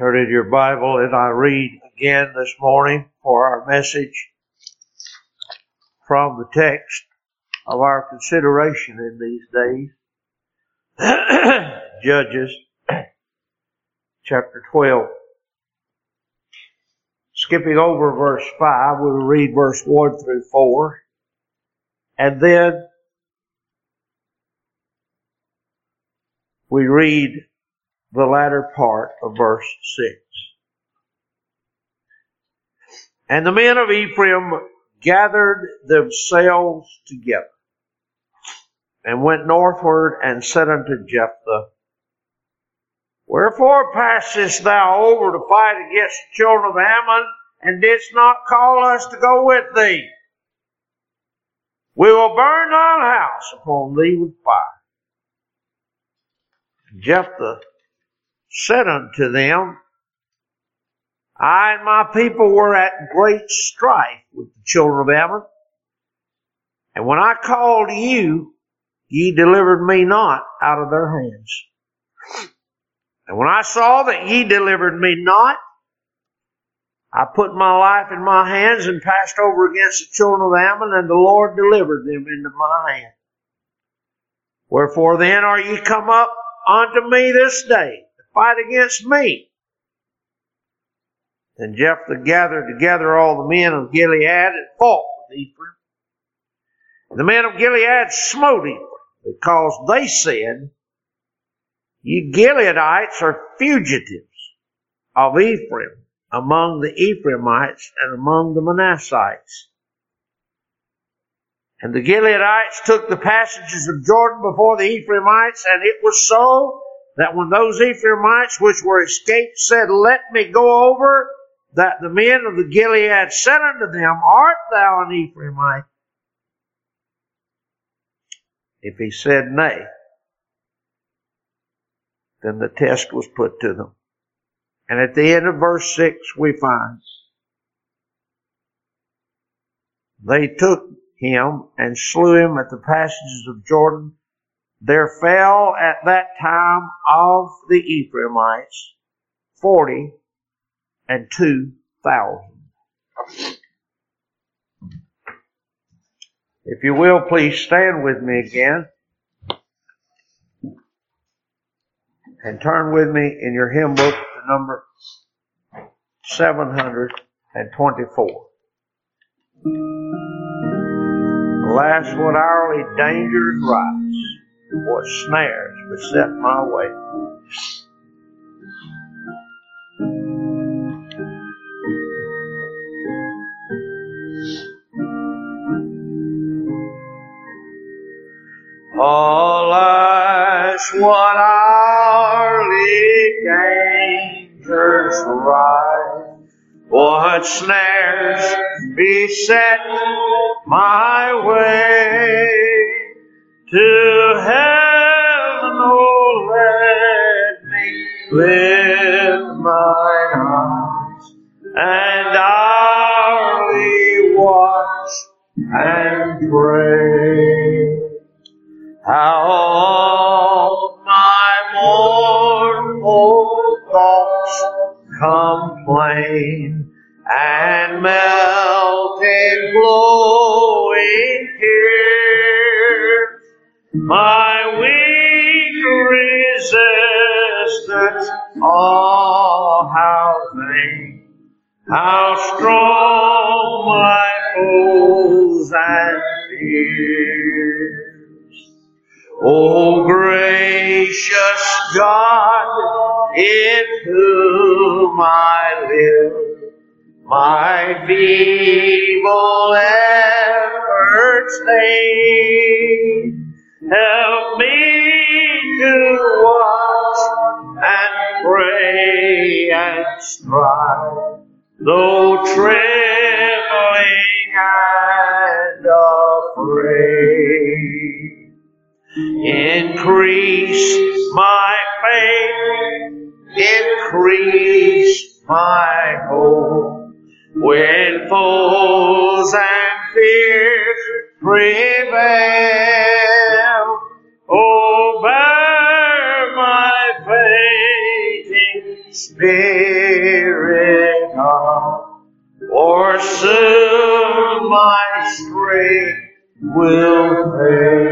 Turn in your Bible and I read again this morning for our message from the text of our consideration in these days. Judges chapter 12. Skipping over verse 5, we'll read verse 1 through 4. And then we read the latter part of verse 6. And the men of Ephraim gathered themselves together and went northward and said unto Jephthah, Wherefore passest thou over to fight against the children of Ammon, and didst not call us to go with thee? We will burn thine house upon thee with fire. Jephthah said unto them, I and my people were at great strife with the children of Ammon. And when I called you, ye delivered me not out of their hands. And when I saw that ye delivered me not, I put my life in my hands and passed over against the children of Ammon, and the Lord delivered them into my hand. Wherefore then are ye come up unto me this day fight against me? Then Jephthah gathered together all the men of Gilead and fought with Ephraim. And the men of Gilead smote Ephraim because they said, Ye Gileadites are fugitives of Ephraim among the Ephraimites and among the Manassites. And the Gileadites took the passages of Jordan before the Ephraimites, and it was so that when those Ephraimites which were escaped said, Let me go over, that the men of the Gilead said unto them, Art thou an Ephraimite? If he said nay, then the test was put to them. And at the end of verse 6, we find they took him and slew him at the passages of Jordan. There fell at that time of the Ephraimites forty and two thousand. If you will, please stand with me again. And turn with me in your hymn book to number 724. Alas, what hourly dangers rise, what snares beset my way. Alas, what hourly dangers rise, what snares beset my way to soon my strength will fail.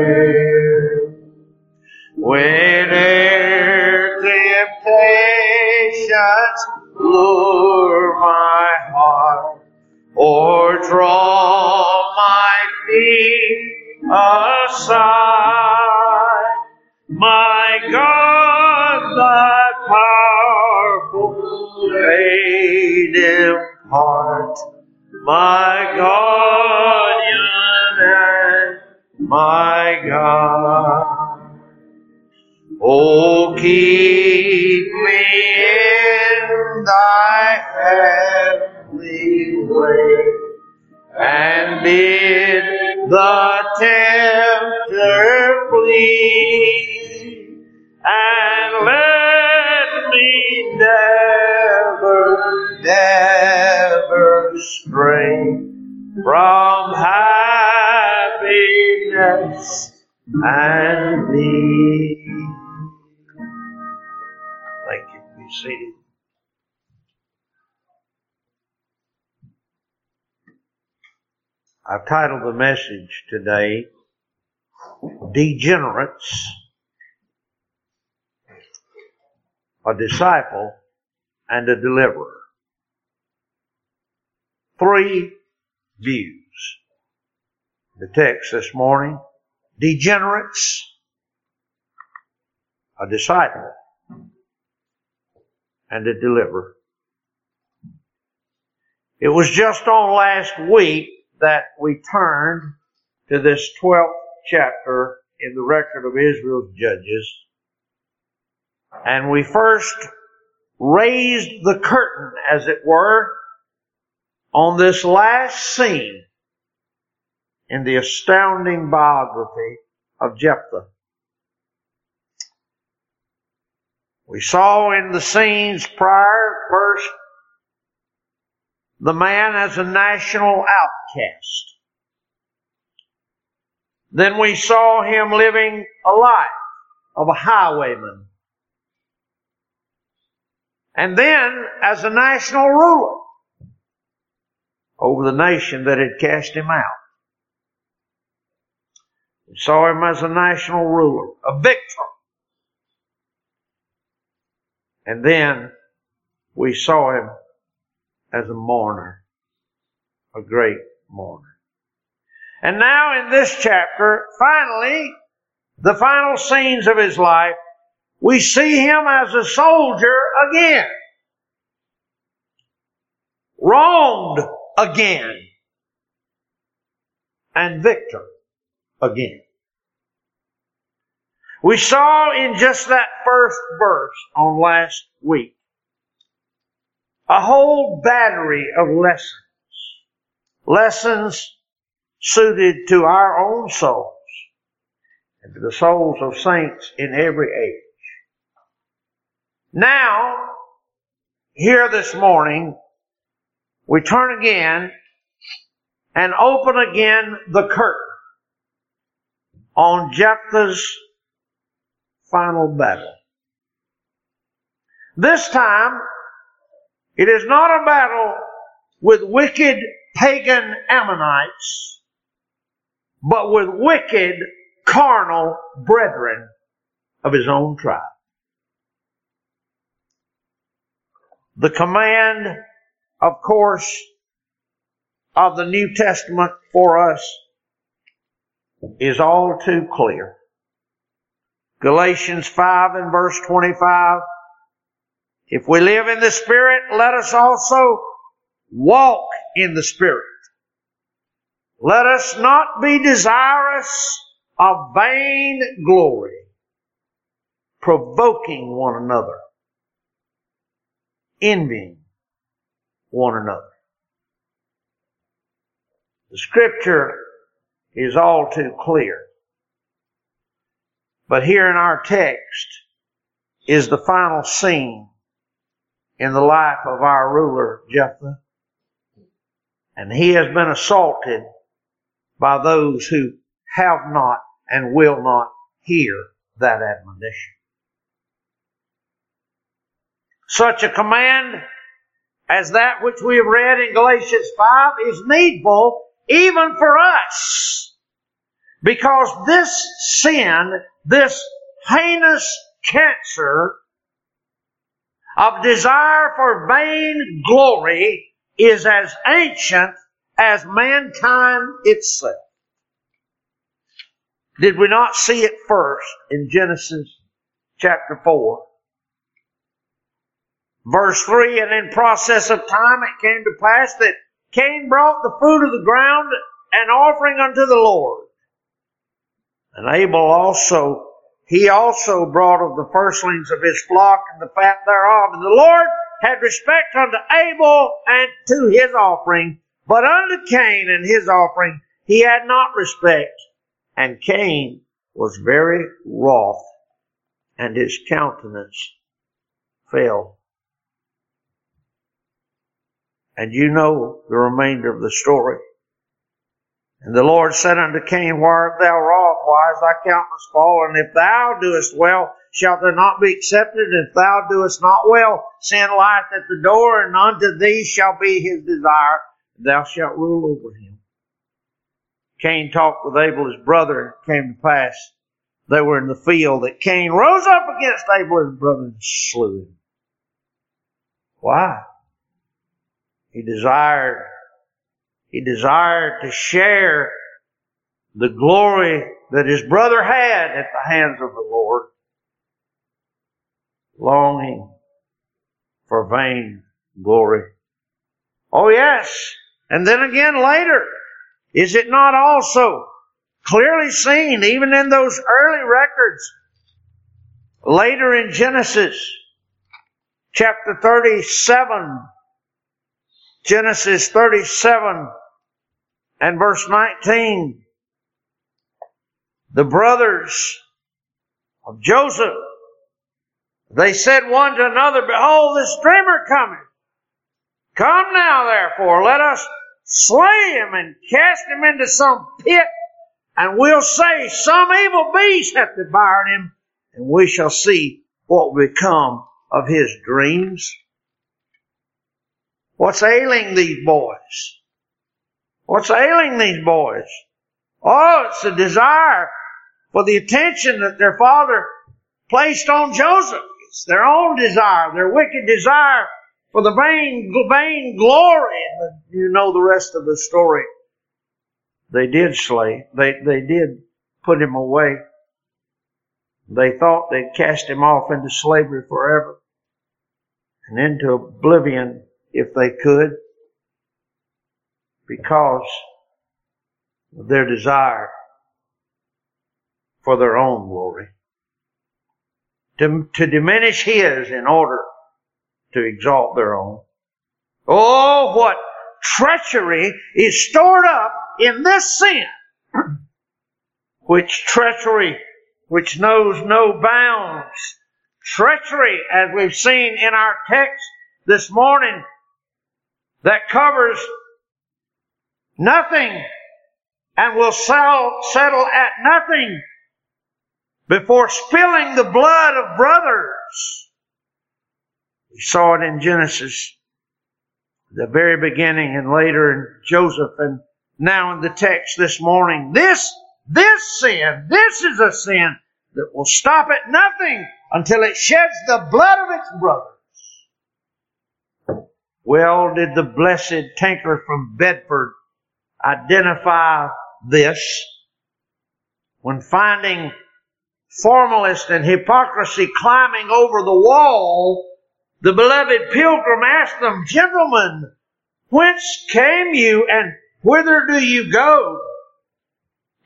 Titled the message today, Degenerates, a Disciple, and a Deliverer. Three views. The text this morning, Degenerates, a Disciple, and a Deliverer. It was just on last week that we turned to this 12th chapter in the record of Israel's judges. And we first raised the curtain, as it were, on this last scene in the astounding biography of Jephthah. We saw in the scenes prior, first, the man as a national outcast. Then we saw him living a life of a highwayman. And then as a national ruler over the nation that had cast him out. We saw him as a national ruler, a victor. And then we saw him as a mourner, a great mourner. And now in this chapter, finally, the final scenes of his life, we see him as a soldier again. Wronged again. And victor again. We saw in just that first verse on last week a whole battery of lessons. Lessons suited to our own souls and to the souls of saints in every age. Now, here this morning, we turn again and open again the curtain on Jephthah's final battle. This time, it is not a battle with wicked pagan Ammonites, but with wicked carnal brethren of his own tribe. The command, of course, of the New Testament for us is all too clear. Galatians 5 and verse 25 if we live in the Spirit, let us also walk in the Spirit. Let us not be desirous of vain glory, provoking one another, envying one another. The scripture is all too clear. But here in our text is the final scene in the life of our ruler, Jephthah. And he has been assaulted by those who have not and will not hear that admonition. such a command as that which we have read in Galatians 5 is needful even for us. Because this sin, this heinous cancer of desire for vain glory is as ancient as mankind itself. Did we not see it first in Genesis chapter 4? Verse 3, and in process of time it came to pass that Cain brought the fruit of the ground an offering unto the Lord. And Abel also, he also brought of the firstlings of his flock and the fat thereof. And the Lord had respect unto Abel and to his offering, but unto Cain and his offering he had not respect. And Cain was very wroth, and his countenance fell. And you know the remainder of the story. And the Lord said unto Cain, Why art thou wroth? Why is thy countenance fallen? If thou doest well, shalt thou not be accepted? If thou doest not well, sin lieth at the door, and unto thee shall be his desire. Thou shalt rule over him. Cain talked with Abel his brother. And came to pass they were in the field that Cain rose up against Abel his brother and slew him. Why? He desired he desired to share the glory that his brother had at the hands of the Lord, longing for vain glory. Oh yes. And then again later, is it not also clearly seen even in those early records later in Genesis chapter 37 Genesis 37 and verse 19. The brothers of Joseph, they said one to another, Behold, this dreamer cometh. Come now, therefore, let us slay him and cast him into some pit, and we'll say, Some evil beast hath devoured him, and we shall see what will become of his dreams. What's ailing these boys? What's ailing these boys? Oh, it's the desire for the attention that their father placed on Joseph. It's their own desire, their wicked desire for the vain, vain glory. You know the rest of the story. They did slay. They, they did put him away. They thought they'd cast him off into slavery forever and into oblivion if they could because of their desire for their own glory. To, to diminish His in order to exalt their own. Oh, what treachery is stored up in this sin, which treachery, which knows no bounds. Treachery, as we've seen in our text this morning, that covers nothing and will settle at nothing before spilling the blood of brothers. We saw it in Genesis, the very beginning, and later in Joseph, and now in the text this morning. This, this sin, this is a sin that will stop at nothing until it sheds the blood of its brother. Well, did the blessed tinker from Bedford identify this when finding formalist and hypocrisy climbing over the wall, the beloved pilgrim asked them, Gentlemen, whence came you and whither do you go?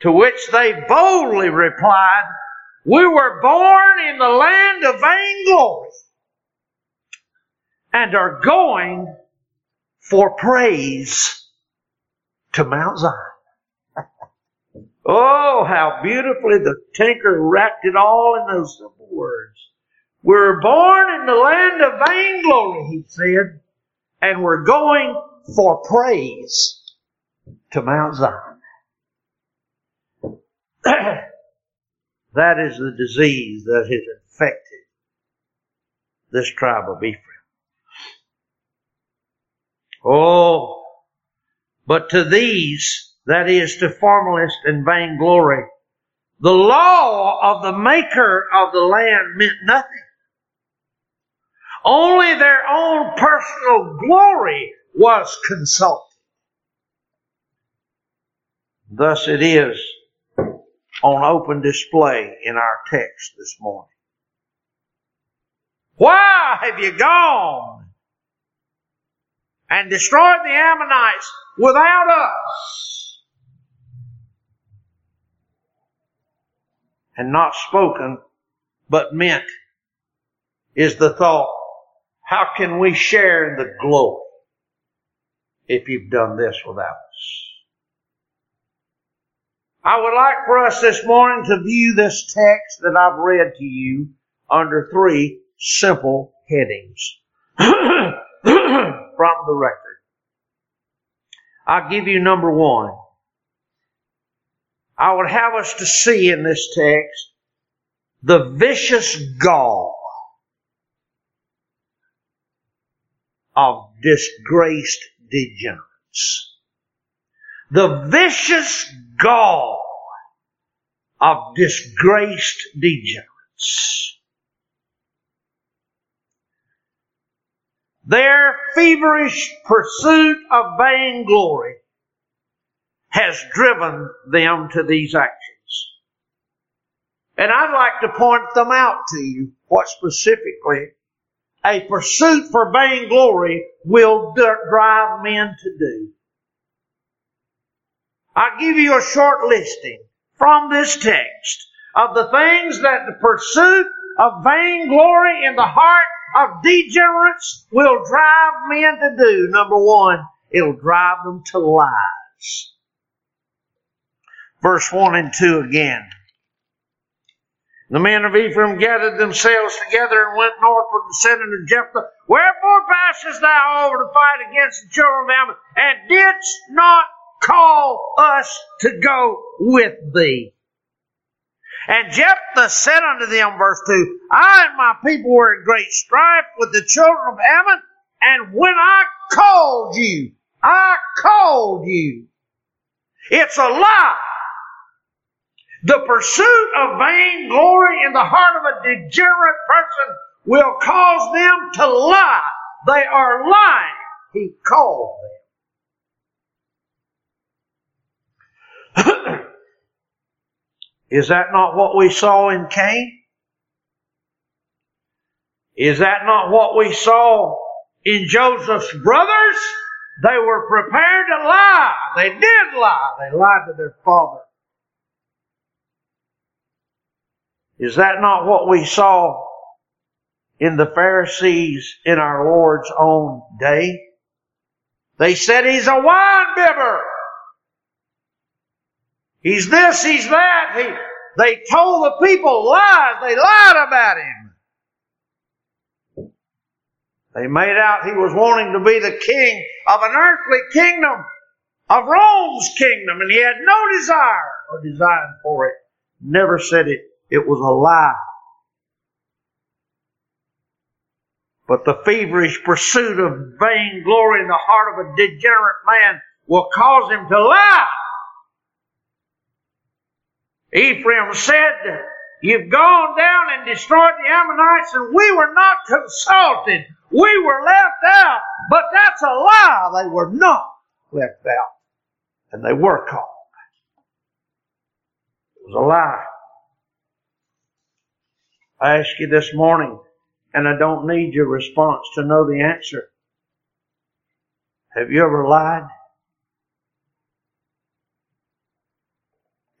To which they boldly replied, We were born in the land of vainglory and are going for praise to Mount Zion. oh, how beautifully the tinker wrapped it all in those simple words. We're born in the land of vainglory, he said, and we're going for praise to Mount Zion. that is the disease that has infected this tribe of Ephraim. Oh, but to these, that is to formalists and vainglory, the law of the maker of the land meant nothing. Only their own personal glory was consulted. Thus it is on open display in our text this morning. Why have you gone and destroyed the Ammonites without us? And not spoken, but meant is the thought, how can we share in the glory if you've done this without us? I would like for us this morning to view this text that I've read to you under three simple headings from the record. I'll give you number one. I would have us to see in this text the vicious gall of disgraced degenerates. The vicious gall of disgraced degenerates. Their feverish pursuit of vainglory has driven them to these actions. And I'd like to point them out to you what specifically a pursuit for vainglory will drive men to do. I'll give you a short listing from this text of the things that the pursuit of vainglory in the heart of degenerates will drive men to do. Number one, it'll drive them to lies. Verse 1 and 2 again. The men of Ephraim gathered themselves together and went northward and said unto Jephthah, Wherefore passest thou over to fight against the children of Ammon, and didst not call us to go with thee? And Jephthah said unto them, verse 2, I and my people were in great strife with the children of Ammon, and when I called you, I called you. It's a lie. The pursuit of vain glory in the heart of a degenerate person will cause them to lie. They are lying. He called them. Is that not what we saw in Cain? Is that not what we saw in Joseph's brothers? They were prepared to lie. They did lie. They lied to their father. Is that not what we saw in the Pharisees in our Lord's own day? They said he's a wine bibber. He's this, he's that. He, they told the people lies. They lied about him. They made out he was wanting to be the king of an earthly kingdom, of Rome's kingdom, and he had no desire or design for it. Never said it. It was a lie. But the feverish pursuit of vain glory in the heart of a degenerate man will cause him to lie. Ephraim said, You've gone down and destroyed the Ammonites, and we were not consulted. We were left out. But that's a lie. They were not left out. And they were called. It was a lie. I ask you this morning, and I don't need your response to know the answer. Have you ever lied?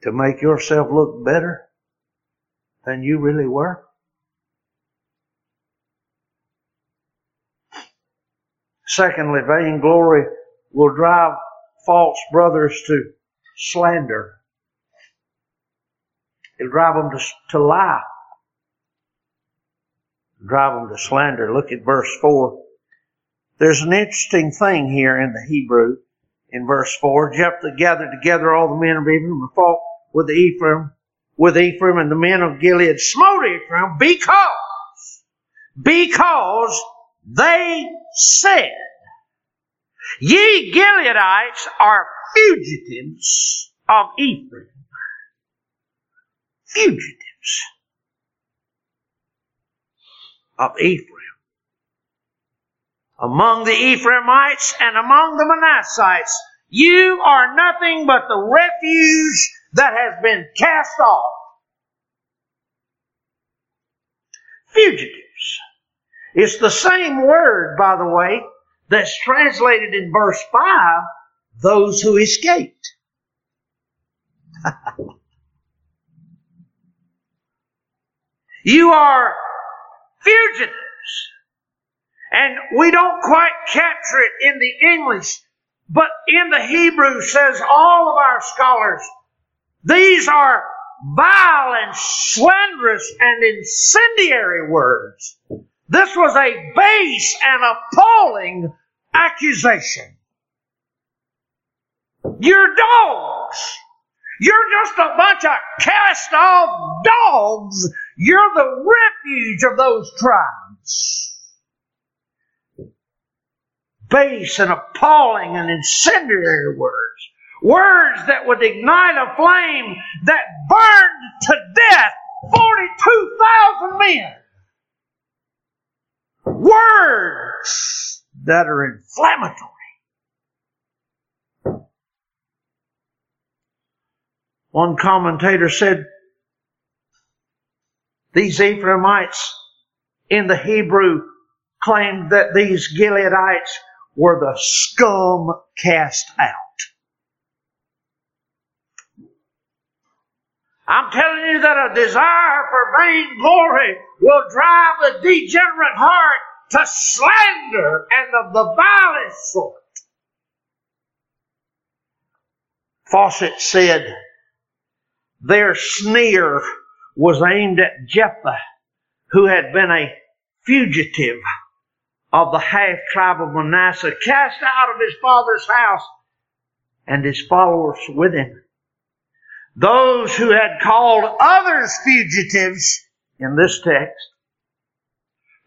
To make yourself look better than you really were? Secondly, vainglory will drive false brothers to slander. It'll drive them to, to lie. Drive them to slander. Look at verse 4. There's an interesting thing here in the Hebrew in verse 4. Jephthah gathered together all the men of Ephraim and fought with Ephraim, with Ephraim and the men of Gilead smote Ephraim because because they said, Ye Gileadites are fugitives of Ephraim. Fugitives of Ephraim. Among the Ephraimites and among the Manassites, you are nothing but the refuge that has been cast off. Fugitives. It's the same word, by the way, that's translated in verse 5, those who escaped. you are fugitives. And we don't quite capture it in the English, but in the Hebrew says all of our scholars, these are vile and slanderous and incendiary words. This was a base and appalling accusation. You're dogs. You're just a bunch of cast off dogs. You're the refuge of those tribes. Base and appalling and incendiary words. Words that would ignite a flame that burned to death 42,000 men. Words that are inflammatory. One commentator said, these Ephraimites in the Hebrew claimed that these Gileadites were the scum cast out. I'm telling you that a desire for vain glory will drive the degenerate heart to slander and of the vilest sort. Fausset said, their sneer was aimed at Jephthah, who had been a fugitive of the half tribe of Manasseh, cast out of his father's house, and his followers with him. Those who had called others fugitives in this text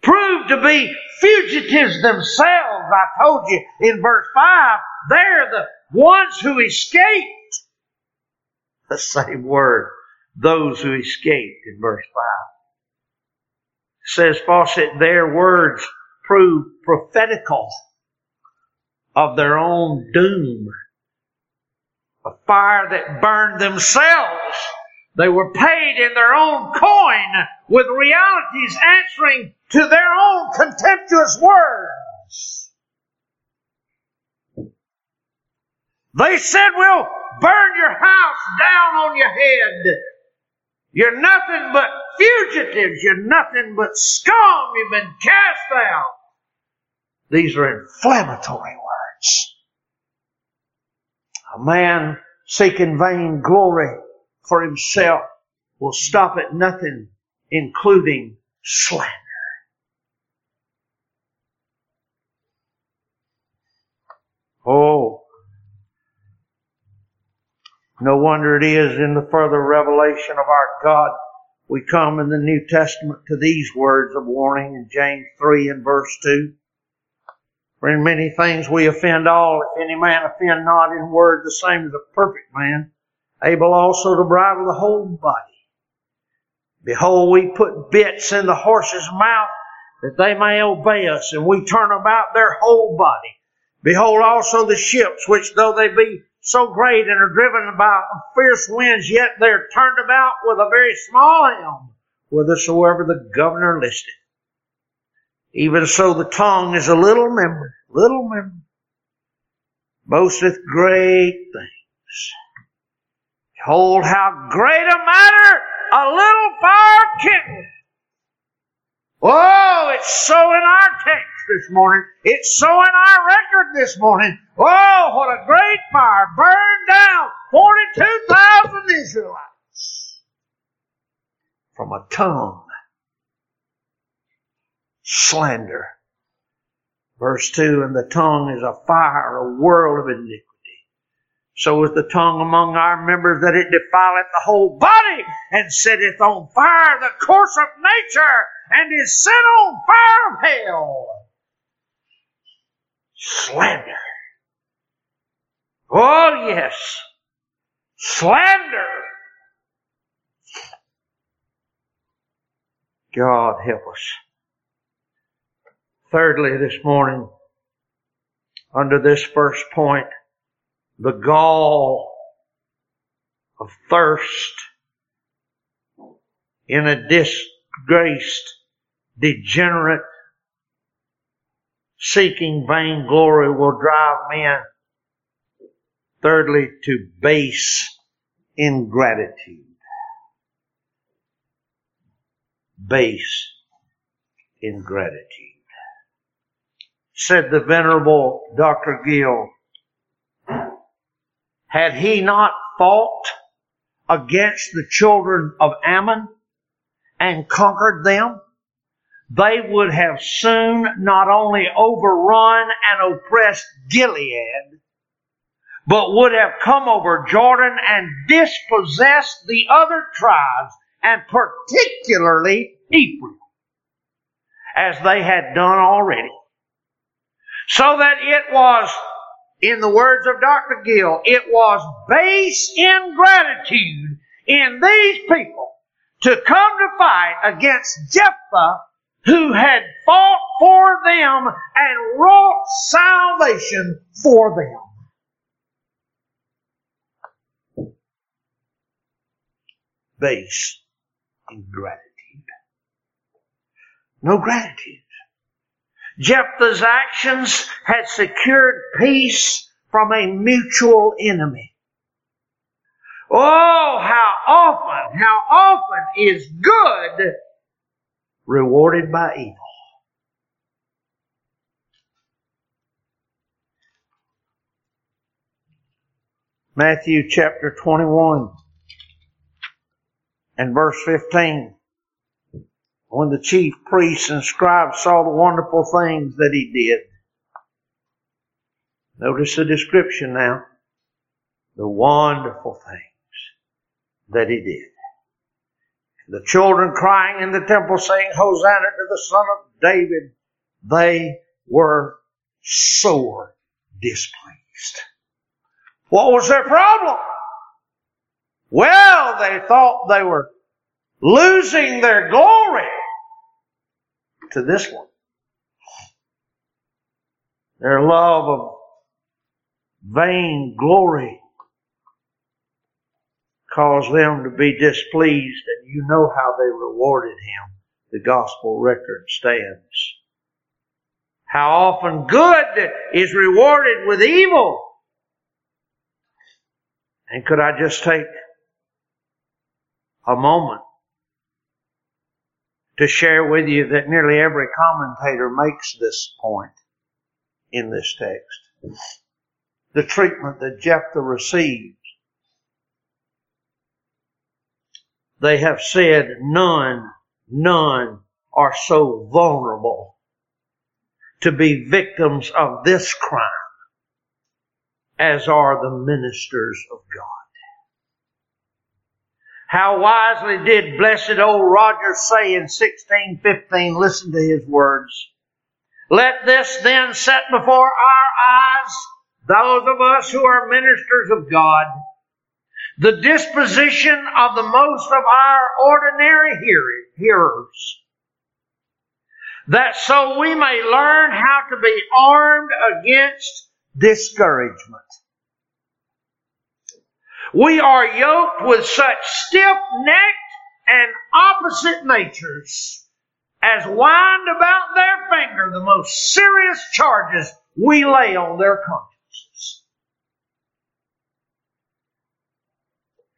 proved to be fugitives themselves. I told you in verse 5, they're the ones who escaped. The same word, those who escaped in verse 5. Says Fausset, their words prove prophetical of their own doom a fire that burned themselves. They were paid in their own coin with realities answering to their own contemptuous words. They said, we'll burn your house down on your head. You're nothing but fugitives. You're nothing but scum. You've been cast out. These are inflammatory words. A man seeking vain glory for himself will stop at nothing, including slander. Oh, no wonder it is in the further revelation of our God we come in the New Testament to these words of warning in James 3 and verse 2. For in many things we offend all. If any man offend not in word, the same as a perfect man, able also to bridle the whole body. Behold, we put bits in the horse's mouth that they may obey us, and we turn about their whole body. Behold also the ships, which though they be so great and are driven about fierce winds, yet they're turned about with a very small helm, whithersoever the governor listeth. Even so the tongue is a little member, little member, boasteth great things. Behold how great a matter a little fire kindleth. Oh, it's so in our text this morning. It's so in our record this morning. Oh, what a great fire burned down 42,000 Israelites from a tongue slander. Verse 2, and the tongue is a fire, a world of iniquity. So is the tongue among our members that it defileth the whole body and setteth on fire the course of nature and is set on fire of hell. Slander. Oh yes. Slander. God help us. Thirdly, this morning, under this first point, the gall of thirst in a disgraced, degenerate, seeking vainglory will drive men, thirdly, to base ingratitude. Base ingratitude. Said the Venerable Dr. Gill, had he not fought against the children of Ammon and conquered them, they would have soon not only overrun and oppressed Gilead, but would have come over Jordan and dispossessed the other tribes, and particularly Ephraim, as they had done already. So that it was in the words of Dr. Gill, it was base ingratitude in these people to come to fight against Jephthah who had fought for them and wrought salvation for them. Base ingratitude. No gratitude. Jephthah's actions had secured peace from a mutual enemy. Oh, how often, how often is good rewarded by evil? Matthew chapter 21 and verse 15 when the chief priests and scribes saw the wonderful things that he did. Notice the description now. The wonderful things that he did. The children crying in the temple saying, Hosanna to the Son of David. They were sore displeased. What was their problem? Well, they thought they were losing their glory to this one. Their love of vain glory caused them to be displeased, and you know how they rewarded him. The gospel record stands. How often good is rewarded with evil. And could I just take a moment to share with you that nearly every commentator makes this point in this text. The treatment that Jephthah received. They have said none, none are so vulnerable to be victims of this crime as are the ministers of God. How wisely did blessed old Roger say in 1615, listen to his words. Let this then set before our eyes, those of us who are ministers of God, the disposition of the most of our ordinary hearers, that so we may learn how to be armed against discouragement. We are yoked with such stiff-necked and opposite natures as wind about their finger the most serious charges we lay on their consciences.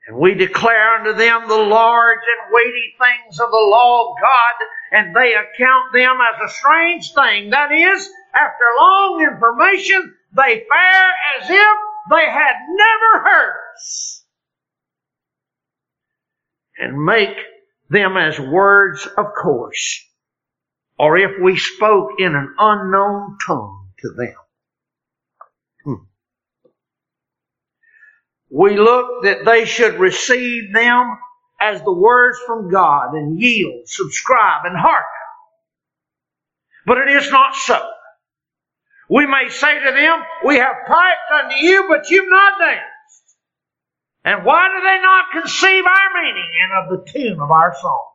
And we declare unto them the large and weighty things of the law of God, and they account them as a strange thing. That is, after long information, they fare as if they had never heard us. And make them as words of course, or if we spoke in an unknown tongue to them. Hmm. we look that they should receive them as the words from God and yield, subscribe, and hearken. But it is not so. We may say to them, We have piped unto you, but you've not danced. And why do they not conceive our meaning and of the tune of our song?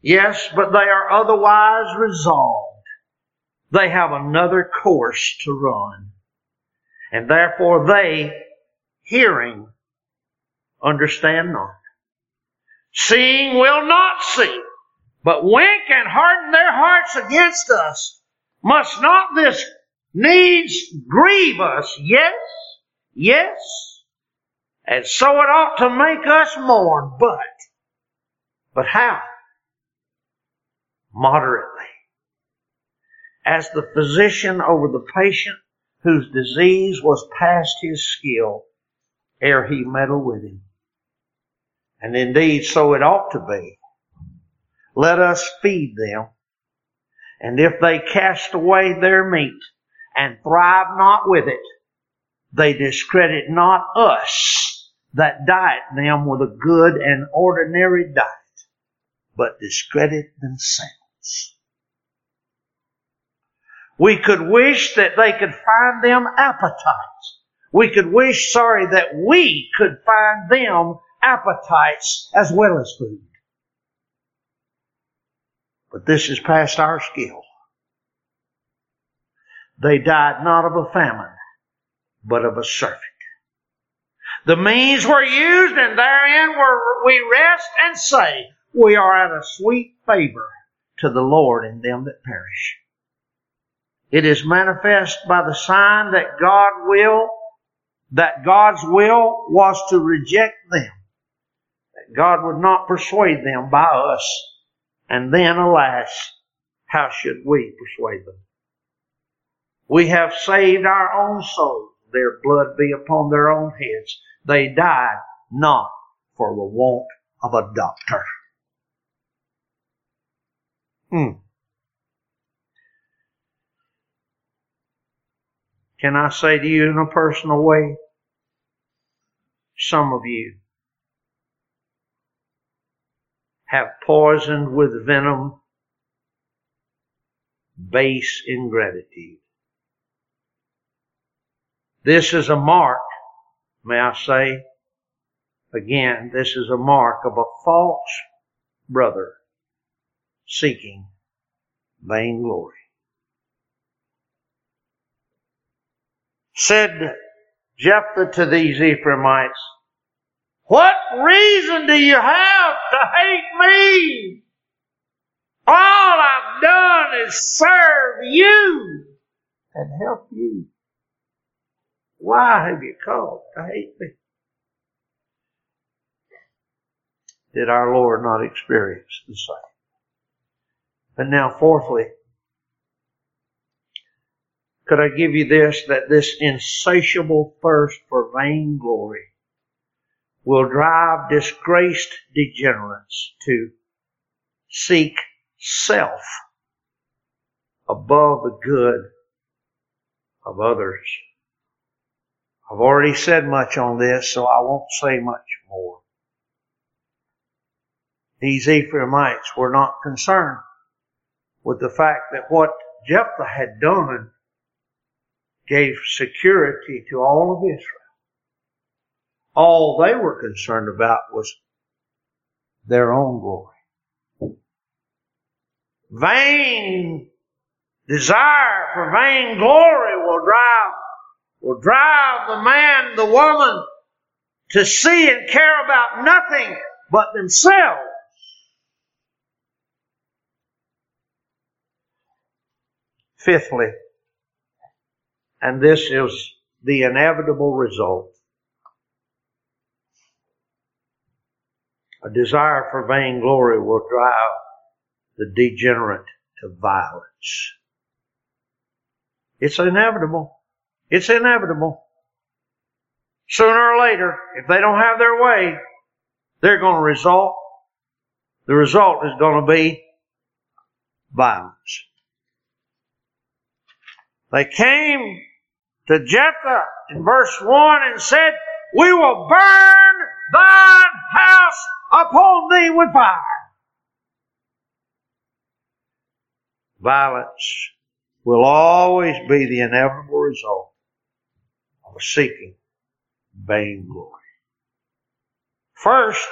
Yes, but they are otherwise resolved. They have another course to run. And therefore they, hearing, understand not. Seeing will not see, but wink and harden their hearts against us. Must not this needs grieve us? Yes, yes. And so it ought to make us mourn, but, but how? Moderately. As the physician over the patient whose disease was past his skill ere he meddled with him. And indeed, so it ought to be. Let us feed them. And if they cast away their meat and thrive not with it, they discredit not us that diet them with a good and ordinary diet, but discredit themselves. We could wish that they could find them appetites. We could wish, sorry, that we could find them appetites as well as food. But this is past our skill. They died not of a famine, but of a servant. The means were used, and therein were we rest and say, We are at a sweet favor to the Lord in them that perish. It is manifest by the sign that God will, that God's will was to reject them That God would not persuade them by us. And then, alas, how should we persuade them? We have saved our own souls. Their blood be upon their own heads. They died not for the want of a doctor. Hmm. Can I say to you in a personal way? Some of you have poisoned with venom base ingratitude. This is a mark, may I say, again, this is a mark of a false brother seeking vainglory. Said Jephthah to these Ephraimites, what reason do you have to hate me? All I've done is serve you and help you. Why have you called to hate me? Did our Lord not experience the same? And now, fourthly, could I give you this, that this insatiable thirst for vainglory will drive disgraced degenerates to seek self above the good of others. I've already said much on this, so I won't say much more. These Ephraimites were not concerned with the fact that what Jephthah had done gave security to all of Israel. All they were concerned about was their own glory. Vain desire for vain glory will drive, will drive the man, the woman to see and care about nothing but themselves. Fifthly, and this is the inevitable result A desire for vainglory will drive the degenerate to violence. It's inevitable. It's inevitable. Sooner or later, if they don't have their way, they're going to result, the result is going to be violence. They came to Jephthah in verse 1 and said, we will burn thine house upon thee with fire. Violence will always be the inevitable result of seeking vainglory. First,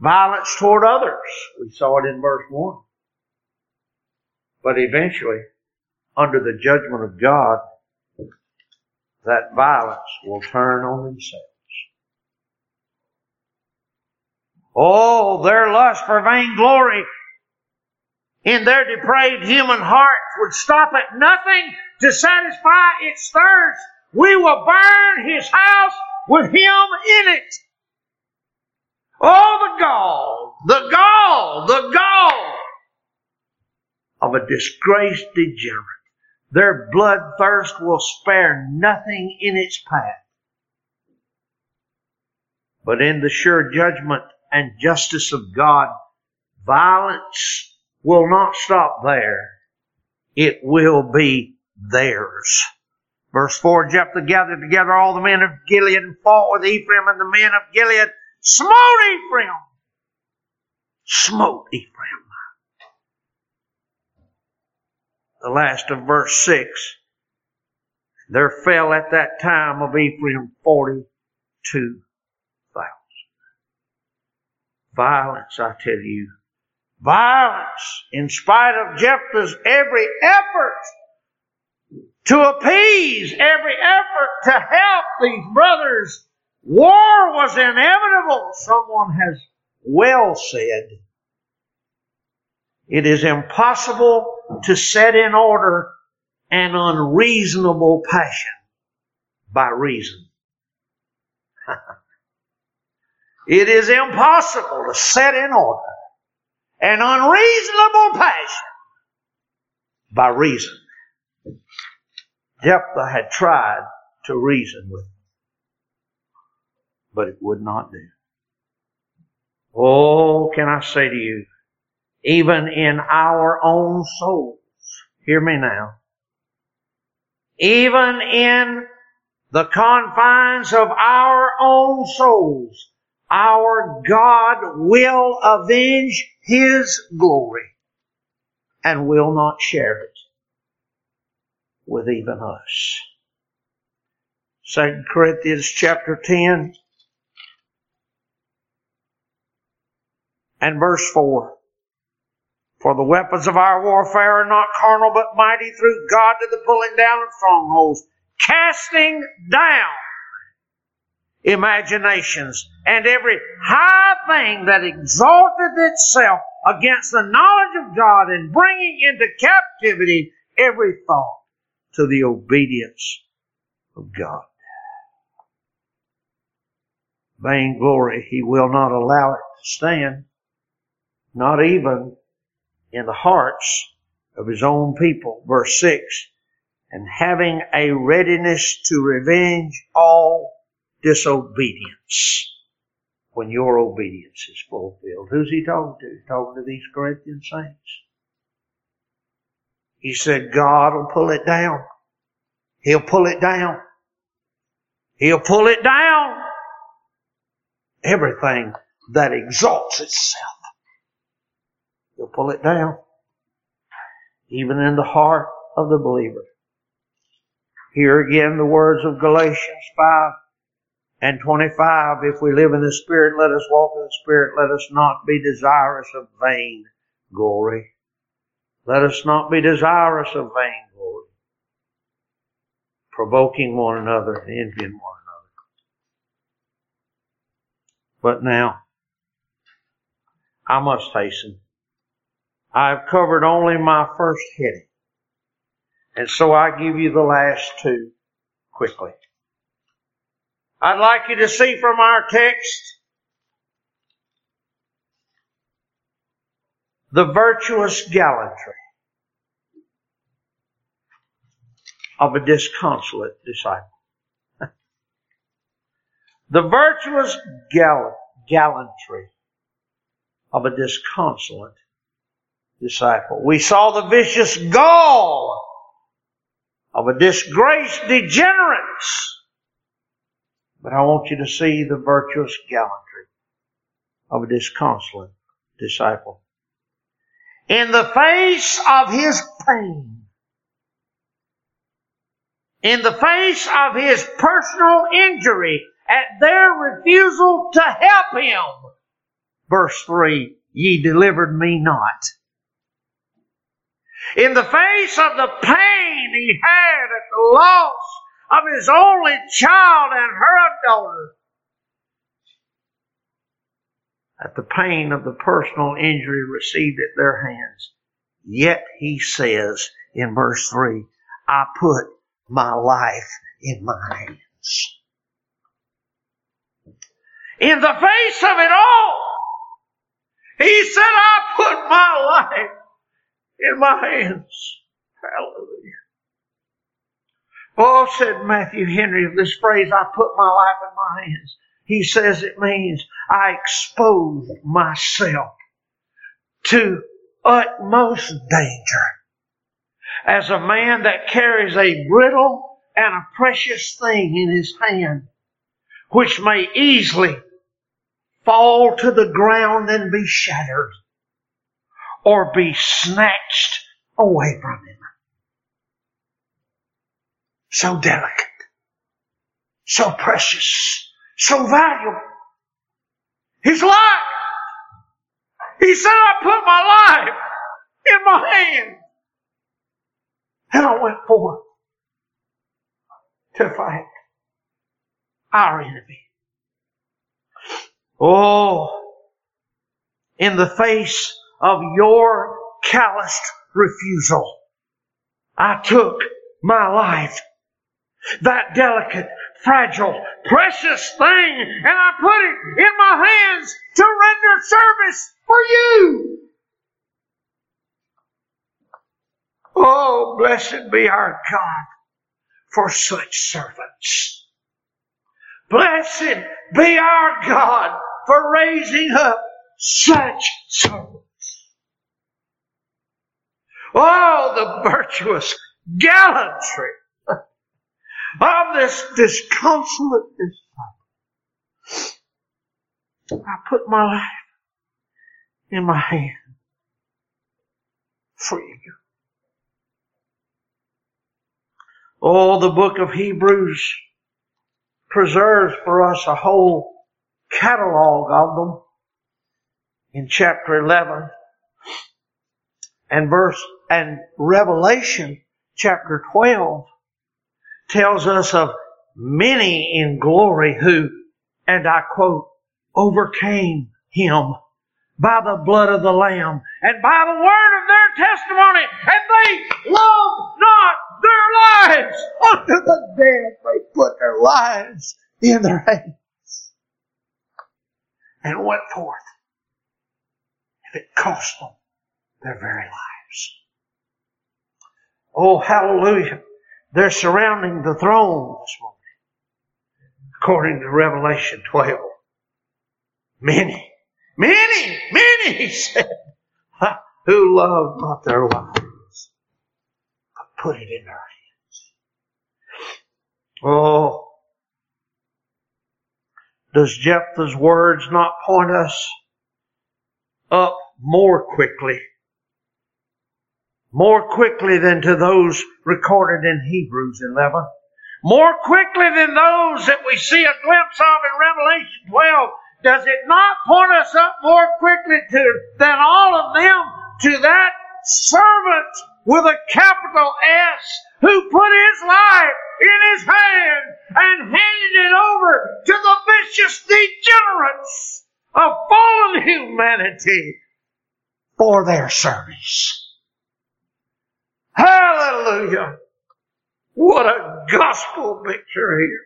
violence toward others. We saw it in verse 1. But eventually, under the judgment of God, that violence will turn on themselves. Oh, their lust for vainglory in their depraved human hearts would stop at nothing to satisfy its thirst. We will burn his house with him in it. Oh, the gall, the gall, the gall of a disgraced degenerate. Their bloodthirst will spare nothing in its path. But in the sure judgment and justice of God, violence will not stop there. It will be theirs. Verse 4, Jephthah gathered together all the men of Gilead and fought with Ephraim, and the men of Gilead smote Ephraim. Smote Ephraim. The last of verse 6. There fell at that time of Ephraim 42,000. Violence, I tell you. Violence, in spite of Jephthah's every effort to appease, every effort to help these brothers. War was inevitable, someone has well said. It is impossible to set in order an unreasonable passion by reason. it is impossible to set in order an unreasonable passion by reason. Jephthah had tried to reason with him, but it would not do. Oh, can I say to you, even in our own souls, hear me now, even in the confines of our own souls, our God will avenge His glory and will not share it with even us. 2 Corinthians chapter 10 and verse 4. For the weapons of our warfare are not carnal, but mighty through God to the pulling down of strongholds, casting down imaginations and every high thing that exalted itself against the knowledge of God and bringing into captivity every thought to the obedience of God. Vainglory, he will not allow it to stand, not even in the hearts of his own people. Verse 6 And having a readiness to revenge all disobedience when your obedience is fulfilled. Who's he talking to? He's talking to these Corinthian saints. He said, God will pull it down. He'll pull it down. He'll pull it down. Everything that exalts itself. He'll pull it down. Even in the heart of the believer. Here again the words of Galatians 5 and 25. If we live in the Spirit, let us walk in the Spirit. Let us not be desirous of vain glory. Let us not be desirous of vain glory, provoking one another, and envying one another. But now, I must hasten. I've covered only my first heading. And so I give you the last two quickly. I'd like you to see from our text the virtuous gallantry of a disconsolate disciple. the virtuous gall- gallantry of a disconsolate disciple. We saw the vicious gall of a disgraced degenerate But I want you to see the virtuous gallantry of a disconsolate disciple. In the face of his pain, in the face of his personal injury, at their refusal to help him, verse 3, ye delivered me not. In the face of the pain he had at the loss of his only child and her daughter, at the pain of the personal injury received at their hands. Yet he says in verse 3, I put my life in my hands. In the face of it all, he said, I put my life in my hands. Hallelujah. Oh, said Matthew Henry of this phrase, I put my life in my hands. He says it means I expose myself to utmost danger. As a man that carries a brittle and a precious thing in his hand, which may easily fall to the ground and be shattered or be snatched away from him. So delicate, so precious, so valuable. His life. He said, I put my life in my hand. And I went forth to fight our enemy. Oh, in the face of your calloused refusal, I took my life. That delicate, fragile, precious thing, and I put it in my hands to render service for you. Oh, blessed be our God for such servants. Blessed be our God for raising up such servants. Oh, the virtuous gallantry of this disconsolate disciple. I put my life in my hand for you. Oh, the book of Hebrews preserves for us a whole catalog of them in chapter 11 and verse and Revelation chapter 12 tells us of many in glory who, and I quote, overcame him by the blood of the Lamb and by the word of their testimony, and they loved not their lives unto the death. They put their lives in their hands and went forth. If it cost them their very lives. Oh, hallelujah. They're surrounding the throne this morning. According to Revelation 12. Many, many, many, he said, who love not their lives, but put it in their hands. Oh, does Jephthah's words not point us up more quickly? More quickly than to those recorded in Hebrews 11. More quickly than those that we see a glimpse of in Revelation 12. Does it not point us up more quickly to, than all of them to that servant with a capital S who put his life in his hand and handed it over to the vicious degenerates of fallen humanity for their service. Hallelujah. What a gospel picture here.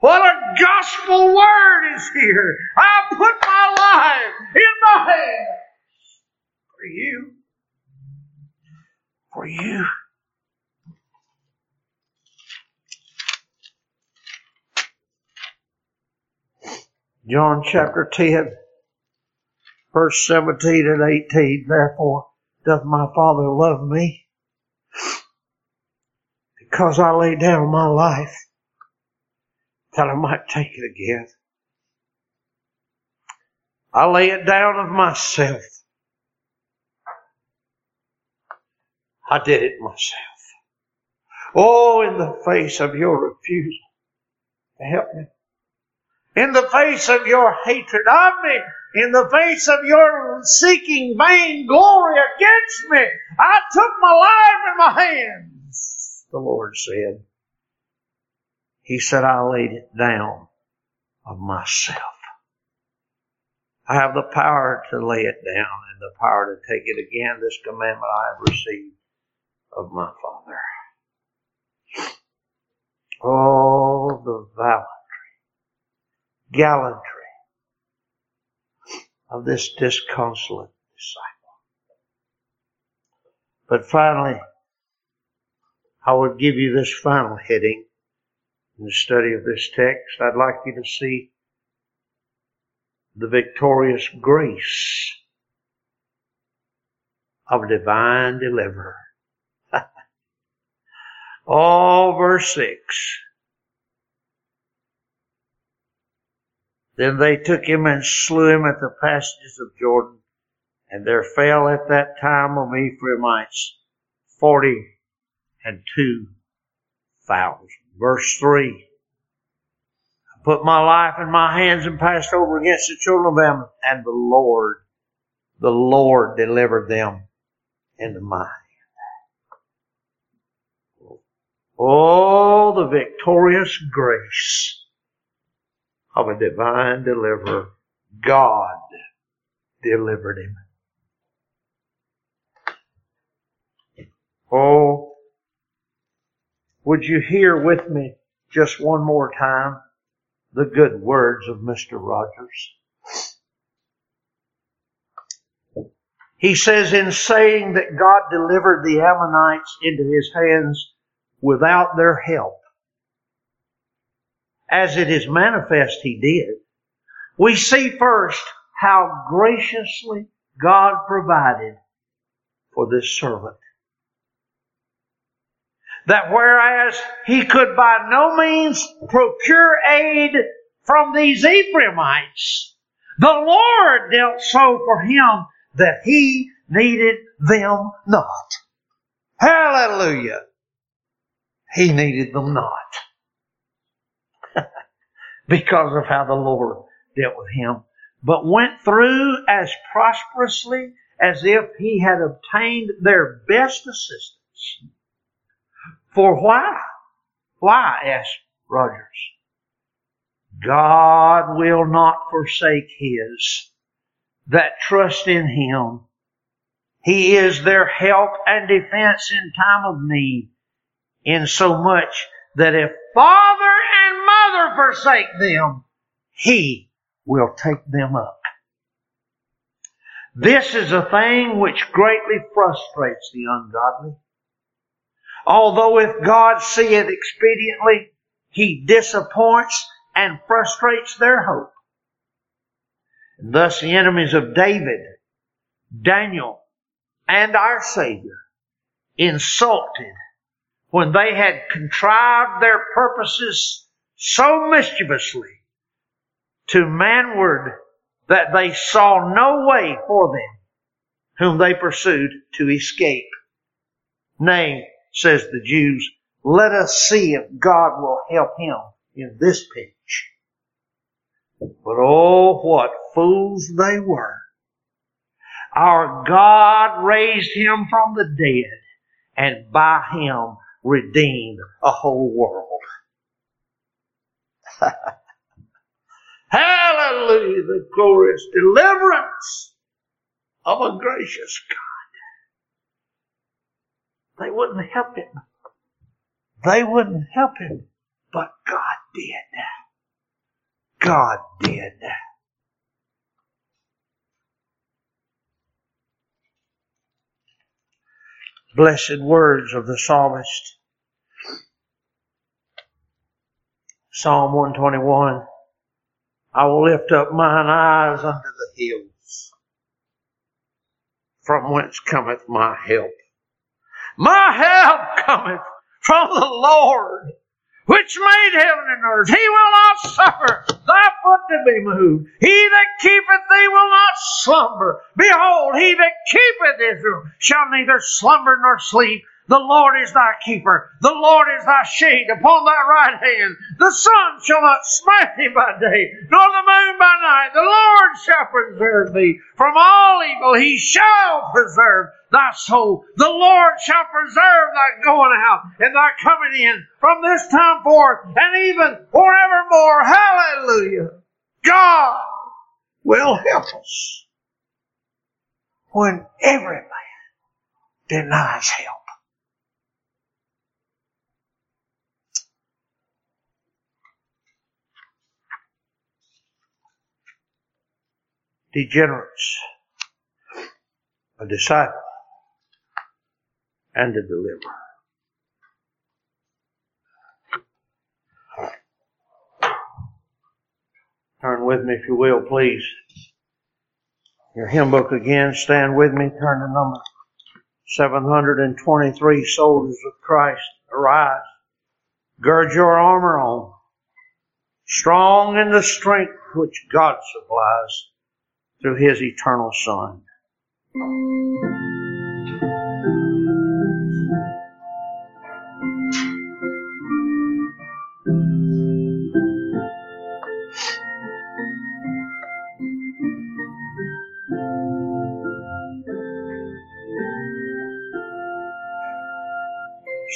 What a gospel word is here. I put my life in my hands for you. For you. John chapter 10, verse 17 and 18. Therefore, doth my Father love me? Because I lay down my life, that I might take it again. I lay it down of myself. I did it myself. Oh, in the face of your refusal to help me. In the face of your hatred of me. In the face of your seeking vain glory against me. I took my life in my hands, the Lord said. He said, I laid it down of myself. I have the power to lay it down and the power to take it again. This commandment I have received of my Father. Oh, the gallantry, gallantry of this disconsolate disciple. But finally, I would give you this final heading in the study of this text. I'd like you to see the victorious grace of divine deliverer. All verse 6. Then they took him and slew him at the passages of Jordan, and there fell at that time of Ephraimites forty and two thousand. Verse 3. I put my life in my hands and passed over against the children of Ammon, and the Lord, the Lord delivered them into my hand. Oh, the victorious grace of a divine deliverer. God delivered him. Oh, would you hear with me just one more time the good words of Mr. Rogers? He says, in saying that God delivered the Ammonites into his hands, without their help. As it is manifest he did. We see first how graciously God provided for this servant. That whereas he could by no means procure aid from these Ephraimites, the Lord dealt so for him that he needed them not. Hallelujah. He needed them not. because of how the Lord dealt with him. But went through as prosperously as if he had obtained their best assistance. For why? Why? asked Rogers. God will not forsake his that trust in him. He is their help and defense in time of need in so much that if father and mother forsake them, he will take them up. This is a thing which greatly frustrates the ungodly. Although if God see it expediently, he disappoints and frustrates their hope. And thus the enemies of David, Daniel, and our Savior insulted when they had contrived their purposes so mischievously to manward that they saw no way for them whom they pursued to escape. Nay, says the Jews, let us see if God will help him in this pinch. But oh, what fools they were. Our God raised him from the dead and by him redeemed a whole world. Hallelujah, the glorious deliverance of a gracious God. They wouldn't help him. They wouldn't help him, but God did. God did. blessed words of the psalmist. Psalm 121. I will lift up mine eyes unto the hills, from whence cometh my help. My help cometh from the Lord, which made heaven and earth. He will not suffer thy foot to be moved. He that keepeth thee will not slumber. Behold, he that keepeth Israel shall neither slumber nor sleep. The Lord is thy keeper. The Lord is thy shade upon thy right hand. The sun shall not smite thee by day, nor the moon by night. The Lord shall preserve thee from all evil. He shall preserve thy soul. The Lord shall preserve thy going out and thy coming in from this time forth and even forevermore. Hallelujah. God will help us when every man denies help. Degenerates, a disciple, and a deliverer. Turn with me, if you will, please. Your hymn book again. Stand with me. Turn to number 723. Soldiers of Christ, arise. Gird your armor on. Strong in the strength which God supplies through His eternal Son.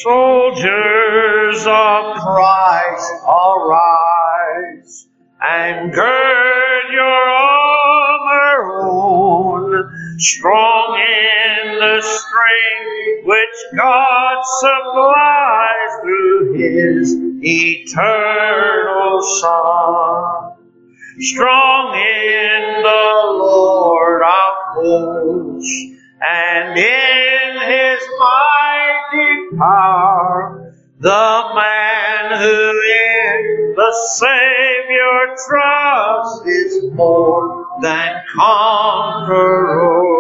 Soldiers of Christ, arise and gird strong in the strength which God supplies through His eternal Son. Strong in the Lord of hosts, and in His mighty power, the man who in the Savior trusts is more than conqueror.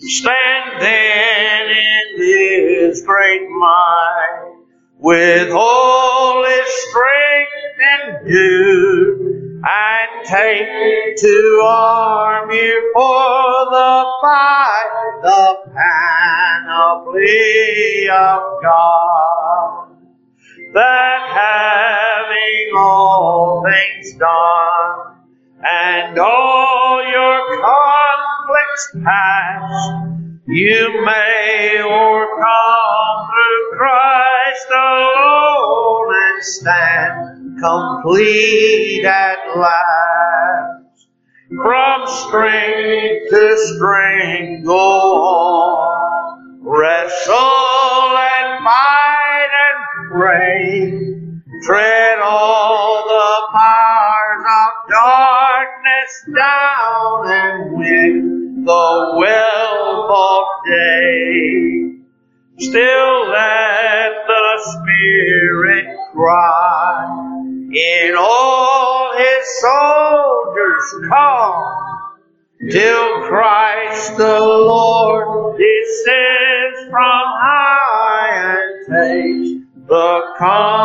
Stand then in His great might, with all His strength and endued, and take to arm you for the fight, the panoply of God, complete at last. From strength to strength go on, wrestle and fight and pray, tread all the powers of darkness down and win the wealth of day. Still come.